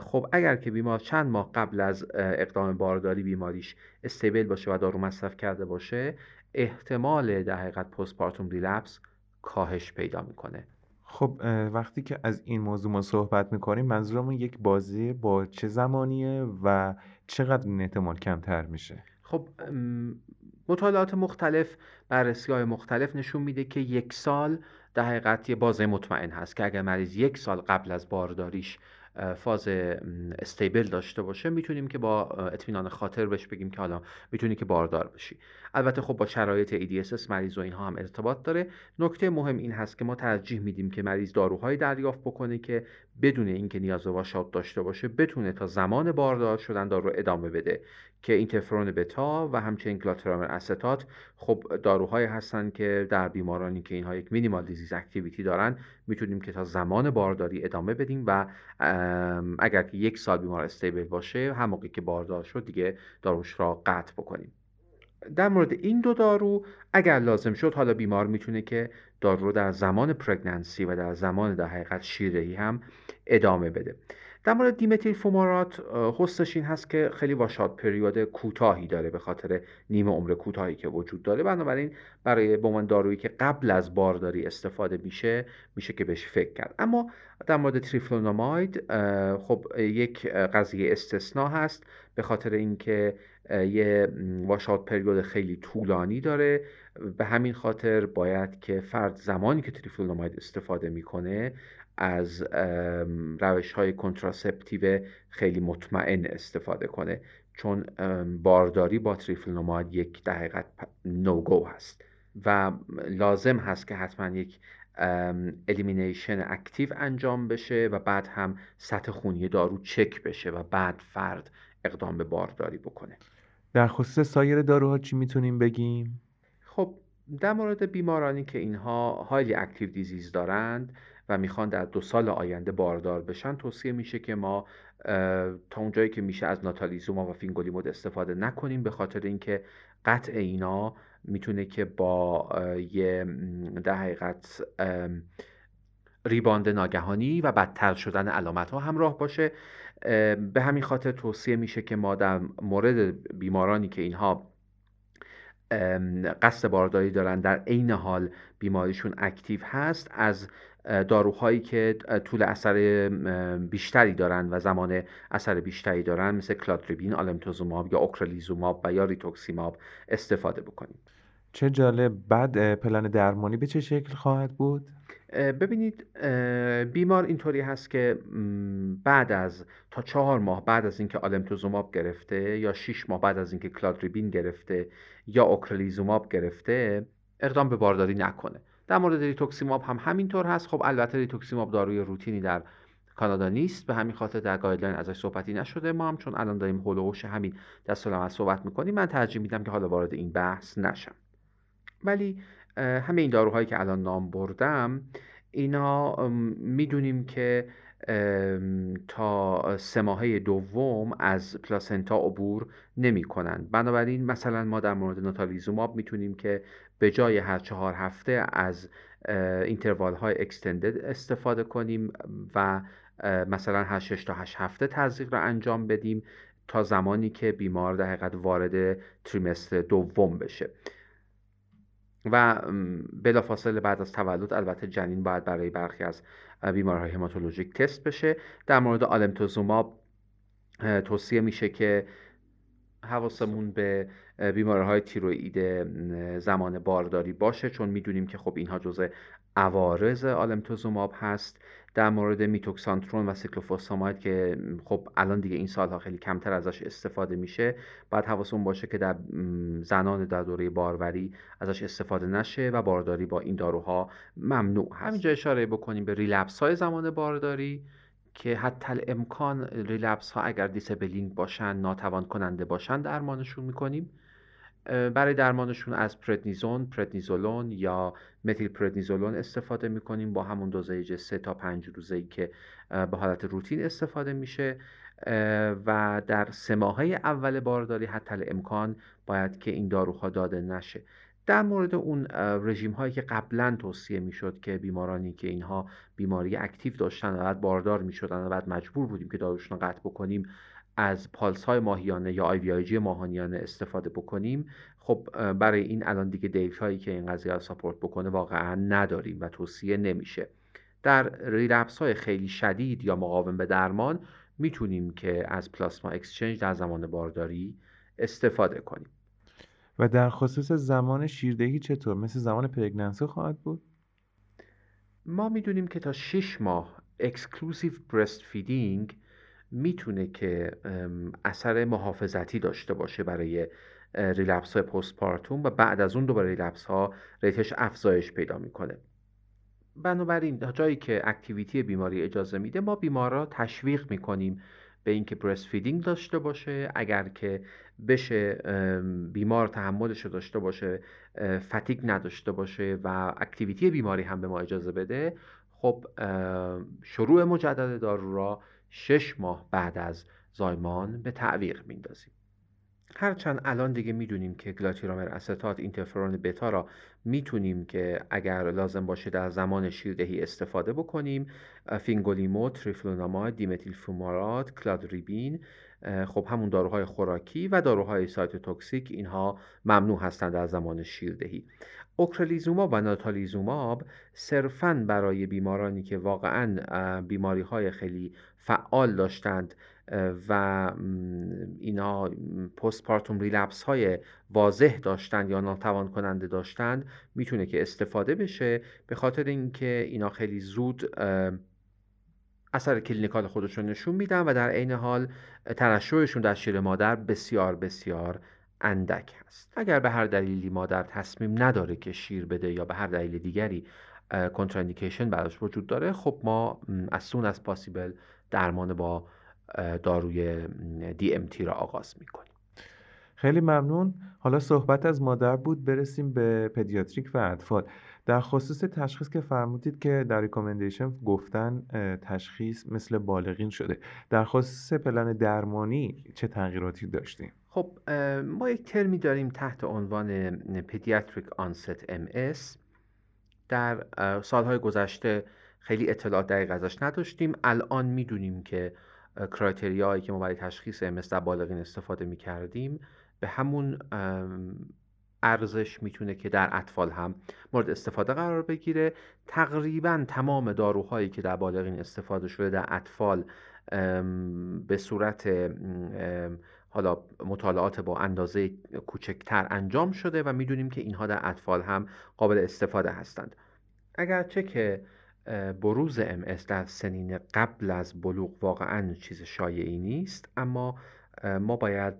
خب اگر که بیمار چند ماه قبل از اقدام بارداری بیماریش استیبل باشه و دارو مصرف کرده باشه احتمال در حقیقت پست پارتوم ریلپس کاهش پیدا می‌کنه. خب وقتی که از این موضوع ما صحبت می‌کنیم منظورمون یک بازی با چه زمانیه و چقدر این احتمال کمتر میشه؟ خب مطالعات مختلف بررسی های مختلف نشون میده که یک سال در حقیقت یه بازه مطمئن هست که اگر مریض یک سال قبل از بارداریش فاز استیبل داشته باشه می‌تونیم که با اطمینان خاطر بهش بگیم که حالا می‌تونی که باردار بشی. البته خب با شرایط EDSS مریض و اینها هم ارتباط داره. نکته مهم این هست که ما ترجیح میدیم که مریض داروهایی دریافت بکنه که بدون اینکه نیاز به واشات داشته باشه بتونه تا زمان باردار شدن دارو ادامه بده. که اینترفرون بتا و همچنین گلاترامر استات خب داروهایی هستن که در بیمارانی که اینها یک مینیمال دیزیز اکتیویتی دارن می‌تونیم که تا زمان بارداری ادامه بدیم و اگر که یک سال بیمار استیبل باشه هم موقعی که باردار شد دیگه داروش را قطع بکنیم. در مورد این دو دارو اگر لازم شد حالا بیمار می‌تونه که دارو رو در زمان پرگننسی و در زمان در حقیقت شیرهی هم ادامه بده. در مورد دیمتیل فومارات حسش این هست که خیلی واشات پریود کوتاهی داره به خاطر نیمه عمر کوتاهی که وجود داره. بنابراین برای عنوان دارویی که قبل از بارداری استفاده میشه میشه که بهش فکر کرد. اما در مورد تریفلوناماید خب یک قضیه استثنا هست به خاطر اینکه یه واشات پریود خیلی طولانی داره. به همین خاطر باید که فرد زمانی که تریفلوناماید استفاده می‌کنه از روش های کنتراسپتیو خیلی مطمئن استفاده کنه. چون بارداری با تریفلوناماید یک دقیقت no go هست. و لازم هست که حتما یک elimination active انجام بشه و بعد هم سطح خونی دارو چک بشه و بعد فرد اقدام به بارداری بکنه. در خصوص سایر داروها چی می‌تونیم بگیم؟ خب در مورد بیمارانی که اینها highly active disease دارند و می‌خوان در دو سال آینده باردار بشن توصیه میشه که ما تا اونجایی که میشه از ناتالیزوماب و فینگولیمود استفاده نکنیم به خاطر اینکه قطع اینا می‌تونه که با یه در حقیقت ریباند ناگهانی و بدتر شدن علامت ها همراه باشه. به همین خاطر توصیه میشه که ما در مورد بیمارانی که اینها قصد بارداری دارن در عین حال بیماریشون اکتیو هست از داروهایی که طول اثر بیشتری دارن و زمان اثر بیشتری دارن مثل کلادریبین، آلمتوزوماب یا اوکرلیزوماب و یا ریتوکسیماب استفاده بکنیم. چه جالب. بعد پلن درمانی به چه شکل خواهد بود؟ ببینید بیمار اینطوری هست که بعد از تا چهار ماه بعد از اینکه آلمتوزوماب گرفته یا شیش ماه بعد از اینکه کلادریبین گرفته یا اوکرلیزوماب گرفته اقدام به بارداری نکنه. در مورد ریتوکسیماب هم همینطور هست. خب البته ریتوکسیماب داروی روتینی در کانادا نیست. به همین خاطر در گایدلاین ازش صحبتی نشده. ما هم چون الان داریم هولوش همین دست از صحبت می‌کنیم من ترجیح میدم که حالا وارد این بحث نشم. ولی همه این داروهایی که الان نام بردم اینا می‌دونیم که تا سه ماهه دوم از پلاسنتا عبور نمی کنند بنابراین مثلا ما در مورد ناتالیزوماب می‌تونیم که به جای هر چهار هفته از اینتروال های اکستندد استفاده کنیم و مثلا هر 6 تا 8 هفته تزریق را انجام بدیم تا زمانی که بیمار در حقیقت وارد تریمستر دوم بشه. و بلافاصله بعد از تولد البته جنین باید برای برخی از بیمارهای هماتولوژیک تست بشه. در مورد آلمتوزوماب توصیه میشه که حواسمون به بیمارهای تیروئید زمان بارداری باشه چون می‌دونیم که خب اینها جزء عوارض آلمتوزوماب هست. در مورد میتوکسانترون و سیکلوفوساماید که خب الان دیگه این سالها خیلی کمتر ازش استفاده میشه باید حواسمون باشه که در زنان در دوره باروری ازش استفاده نشه و بارداری با این داروها ممنوع هست. همینجا اشاره بکنیم به relapse های زمان بارداری که حتی‌الامکان relapse ها اگر disabling باشن ناتوان کننده باشن درمانشون می‌کنیم. برای درمانشون از پردنیزون، پردنیزولون یا متیل پردنیزولون استفاده می‌کنیم. با همون دوزیج 3 تا 5 روزه که به حالت روتین استفاده میشه. و در سه ماهه اول بارداری حتی امکان باید که این داروها داده نشه. در مورد اون رژیم هایی که قبلا توصیه می‌شد که بیمارانی که اینها بیماری اکتیو داشتن و بعد باردار می‌شدن و بعد مجبور بودیم که داروشون رو قطع بکنیم از پالس های ماهیانه یا IVIG ماهانیانه استفاده بکنیم خب برای این الان دیگه data هایی که این قضیه رو support بکنه واقعا نداریم و توصیه نمیشه. در relapse های خیلی شدید یا مقاوم به درمان می‌تونیم که از plasma exchange در زمان بارداری استفاده کنیم. و در خصوص زمان شیردهی چطور؟ مثل زمان pregnancy خواهد بود؟ ما می‌دونیم که تا 6 ماه exclusive breastfeeding می‌تونه که اثر محافظتی داشته باشه برای relapse های postpartum و بعد از اون دوباره relapse ها rate ش افزایش پیدا می‌کنه. بنابراین جایی که activity بیماری اجازه میده ما بیمار را تشویق می‌کنیم به اینکه breastfeeding داشته باشه. اگر که بشه بیمار تحملش رو داشته باشه fatigue نداشته باشه و activity بیماری هم به ما اجازه بده خب شروع مجدد دارو را شش ماه بعد از زایمان به تعویق میندازیم. هرچند الان دیگه می‌دونیم که گلاتیرامر استات اینترفرون بتا را می‌تونیم که اگر لازم باشه در زمان شیردهی استفاده بکنیم فینگولیمود، تریفلونوماید، دیمتیل فومارات، کلادریبین خب همون داروهای خوراکی و داروهای cytotoxic اینها ممنوع هستند در زمان شیردهی. ocrelizumab و natalizumab صرفا برای بیمارانی که واقعا بیماری های خیلی فعال داشتند و اینا postpartum relapse های واضح داشتند یا ناتوان کننده داشتند می‌تونه که استفاده بشه به خاطر اینکه اینا خیلی زود اثر clinical خودشون نشون میدن و در عین حال ترشحشون در شیر مادر بسیار بسیار اندک هست. اگر به هر دلیلی مادر تصمیم نداره که شیر بده یا به هر دلیل دیگری contraindication براش وجود داره خب ما از soon as possible درمان با داروی DMT را آغاز می‌کنیم. خیلی ممنون. حالا صحبت از مادر بود. برسیم به pediatric و اطفال. در خصوص تشخیص که فرمودید که در recommendation گفتن تشخیص مثل بالغین شده. در خصوص پلن درمانی چه تغییراتی داشتیم خب ما یک ترمی داریم تحت عنوان پدیاتریک آنست ام در سالهای گذشته خیلی اطلاعات دقیق ازش نداشتیم. الان می‌دونیم که کرایتریایی که ما برای تشخیص MS در بالغین استفاده می کردیم به همون ارزش می‌تونه که در اطفال هم مورد استفاده قرار بگیره. تقریبا تمام داروهایی که در بالغین استفاده شده در اطفال به صورت حالا مطالعات با اندازه کوچکتر انجام شده و می‌دونیم که اینها در اطفال هم قابل استفاده هستند. اگرچه که بروز ام در سنین قبل از بلوغ واقعا چیز شایعی نیست اما ما باید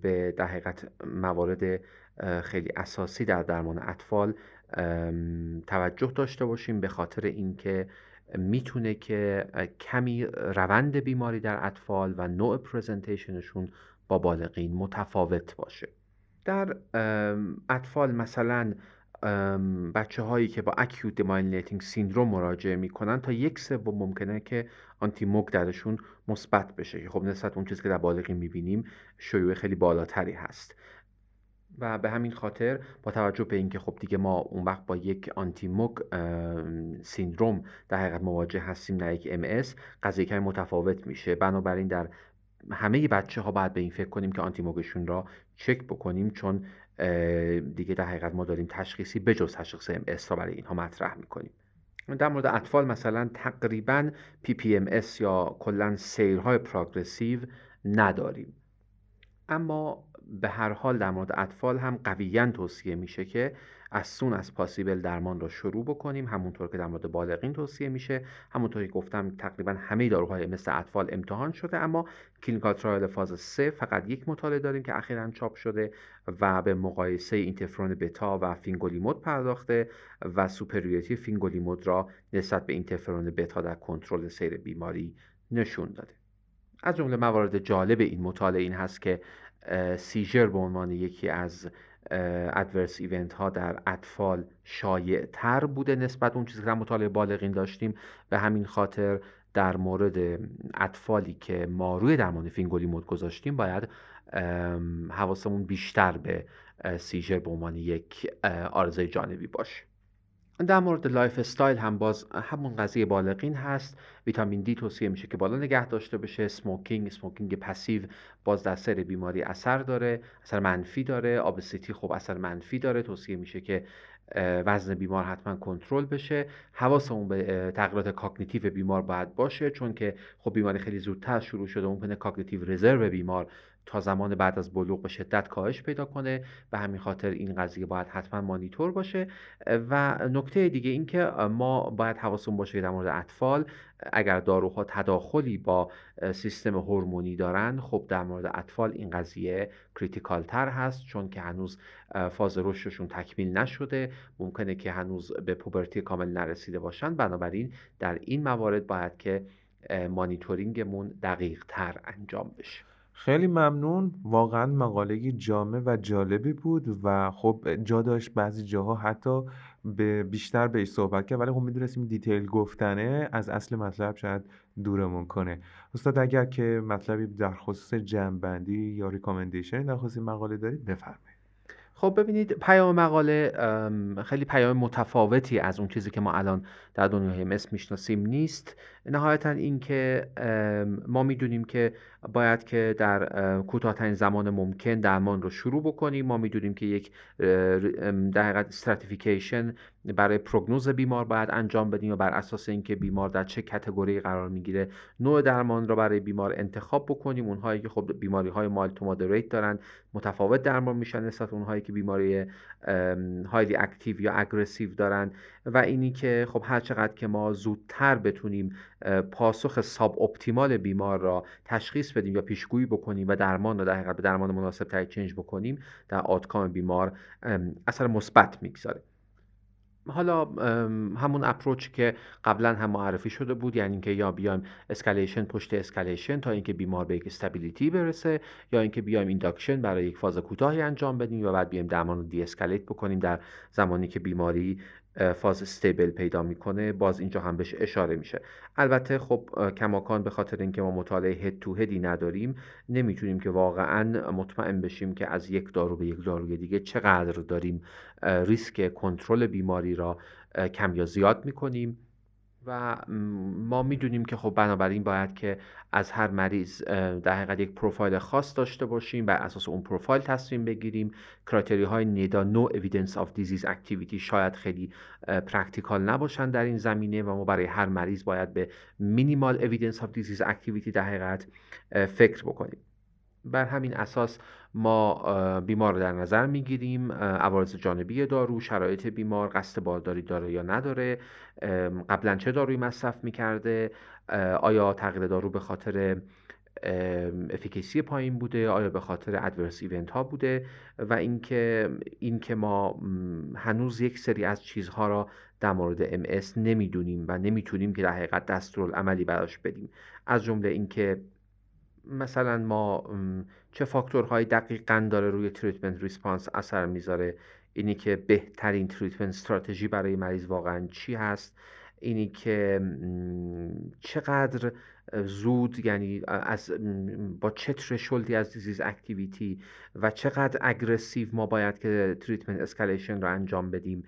به در حقیقت موارد خیلی اساسی در درمان اطفال توجه داشته باشیم به خاطر اینکه می‌تونه که کمی روند بیماری در اطفال و نوع presentation شون با بالغین متفاوت باشه. در اطفال مثلا بچه هایی که با acute demyelinating syndrome مراجعه می‌کنن تا یک سوم ممکنه که anti-MOG درشون مثبت بشه که خب نسبت اون چیزی که در بالغین می‌بینیم شیوع خیلی بالاتری هست. و به همین خاطر با توجه به اینکه خب دیگه ما اون وقت با یک آنتی موگ سیندروم در حقیقت مواجه هستیم نه یک ام قضیه کمی متفاوت میشه. بنابراین در همه بچه ها باید به این فکر کنیم که آنتی موگشون را چک بکنیم چون دیگه در حقیقت ما داریم تشخیصی بجز تشخیص ام را برای اینها مطرح می‌کنیم. در مورد اطفال مثلا تقریبا PPMS یا کلا سیرهای progressive نداریم. اما به هر حال در مورد اطفال هم قویا توصیه میشه که از soon as possible درمان را شروع بکنیم. همونطور که در مورد بالغین توصیه میشه. همونطور که گفتم تقریبا همه داروهای MS اطفال امتحان شده اما clinical trial فاز 3 فقط یک مطالعه داریم که اخیرا چاپ شده و به مقایسه اینترفرون بتا و fingolimod پرداخته و superiority fingolimod را نسبت به اینترفرون بتا در کنترل سیر بیماری نشون داده. از جمله موارد جالب این مطالعه این هست که seizure به عنوان یکی از adverse event ها در اطفال شایع تر بوده نسبت اون چیزی که در مطالعه بالغین داشتیم. به همین خاطر در مورد اطفالی که ما روی درمان fingolimod گذاشتیم باید حواسمون بیشتر به seizure به عنوان یک عارضه جانبی باشه. در مورد lifestyle هم باز همون قضیه بالغین هست. ویتامین دی توصیه میشه که بالا نگه داشته بشه smoking smoking passive باز در سیر بیماری اثر داره اثر منفی داره. obesity خب اثر منفی داره. توصیه میشه که وزن بیمار حتما کنترل بشه. حواسمون به تغییرات cognitive بیمار باید باشه. چون که خب بیماری خیلی زودتر شروع شده. ممکنه cognitive reserve بیمار تا زمان بعد از بلوغ به شدت کاهش پیدا کنه. به همین خاطر این قضیه باید حتما مانیتور باشه. و نکته دیگه این که ما باید حواسمون باشه در مورد اطفال اگر داروها تداخلی با سیستم هورمونی دارن خب در مورد اطفال این قضیه critical تر هست. چون که هنوز فاز رشدشون تکمیل نشده. ممکنه که هنوز به puberty کامل نرسیده باشن. بنابراین در این موارد باید که مانیتورینگمون دقیق تر انجام بشه. خیلی ممنون. واقعا مقاله جامع و جالبی بود و خب جا داشت بعضی جاها حتی به بیشتر بهش صحبت کرد ولی خب می‌دونستیم دیتیل گفتنه از اصل مطلب شاید دورمون کنه. استاد اگر که مطلبی در خصوص جمعبندی یا ریکامندیشن در خصوص مقاله دارید بفرمایید. خب ببینید پیام مقاله خیلی پیام متفاوتی از اون چیزی که ما الان در دنیای MS می‌شناسیم نیست. نهایتا اینکه ما می‌دونیم که باید که در کوتاهترین زمان ممکن درمان رو شروع بکنیم. ما می‌دونیم که یک در حقیقت stratification برای prognosis بیمار باید انجام بدیم و بر اساس اینکه بیمار در چه category قرار می‌گیره نوع درمان را برای بیمار انتخاب بکنیم. اونهایی که خب بیماری های mild to moderate دارن متفاوت درمان میشن نسبت اونهایی که بیماری highly active یا aggressive دارن. و اینی که خب هر چقدر که ما زودتر بتونیم پاسخ suboptimal بیمار را تشخیص بدیم یا پیشگویی بکنیم و درمان را در حقیقت به درمان مناسب تر change بکنیم در outcome بیمار اثر مثبت می‌گذاره. حالا همون approach که قبلا هم معرفی شده بود یعنی اینکه یا بیایم escalation پشت escalation تا اینکه بیمار به یک stability برسه یا اینکه بیایم induction برای یک فاز کوتاهی انجام بدیم و بعد بیایم درمان رو de-escalate بکنیم در زمانی که بیماری فاز stable پیدا می‌کنه باز اینجا هم بهش اشاره میشه. البته خب کماکان به خاطر اینکه ما مطالعه head-to-head ی نداریم نمی‌تونیم که واقعا مطمئن بشیم که از یک دارو به یک داروی دیگه چقدر داریم ریسک کنترل بیماری را کم یا زیاد می‌کنیم. و ما می‌دونیم که خب بنابراین باید که از هر مریض در حقیقت یک پروفایل خاص داشته باشیم بر اساس اون پروفایل تصمیم بگیریم. criteria های NEDA no evidence of disease activity شاید خیلی practical نباشن در این زمینه و ما برای هر مریض باید به minimal evidence of disease activity در حقیقت فکر بکنیم. بر همین اساس ما بیمار رو در نظر می‌گیریم عوارض جانبی دارو شرایط بیمار قصد بارداری داره یا نداره قبلا چه دارویی مصرف می‌کرده آیا تغییر دارو به خاطر efficacy پایین بوده آیا به خاطر adverse event ها بوده و اینکه اینکه ما هنوز یک سری از چیزها را در مورد MS نمی‌دونیم و نمی‌تونیم که در حقیقت دستورالعملی براش بدیم. از جمله اینکه مثلا ما چه فاکتورهایی دقیقا داره روی treatment response اثر می‌ذاره؟ اینی که بهترین treatment strategy برای مریض واقعا چی هست؟ اینی که چقدر زود یعنی از با چه threshold ی از disease activity و چقدر aggressive ما باید که treatment escalation رو انجام بدیم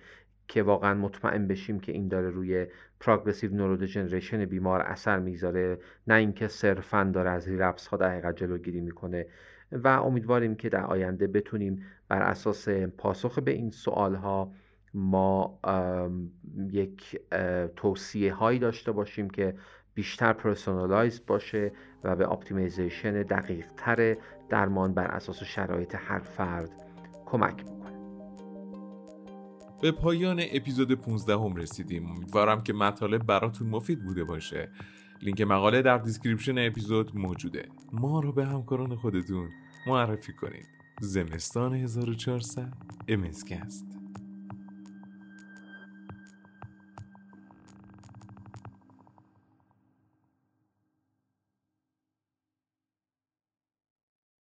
که واقعا مطمئن بشیم که این داره روی progressive neurodegeneration بیمار اثر می‌ذاره نه اینکه صرفا داره از relapse ها در جلوگیری می‌کنه. و امیدواریم که در آینده بتونیم بر اساس پاسخ به این سوال ها ما یک توصیه هایی داشته باشیم که بیشتر personalize باشه و به optimization دقیق تر درمان بر اساس شرایط هر فرد کمک به پایان اپیزود 15 هم رسیدیم. امیدوارم که مطالب براتون مفید بوده باشه. لینک مقاله در description اپیزود موجوده. ما رو به همکاران خودتون معرفی کنید. زمستان 1400 MScast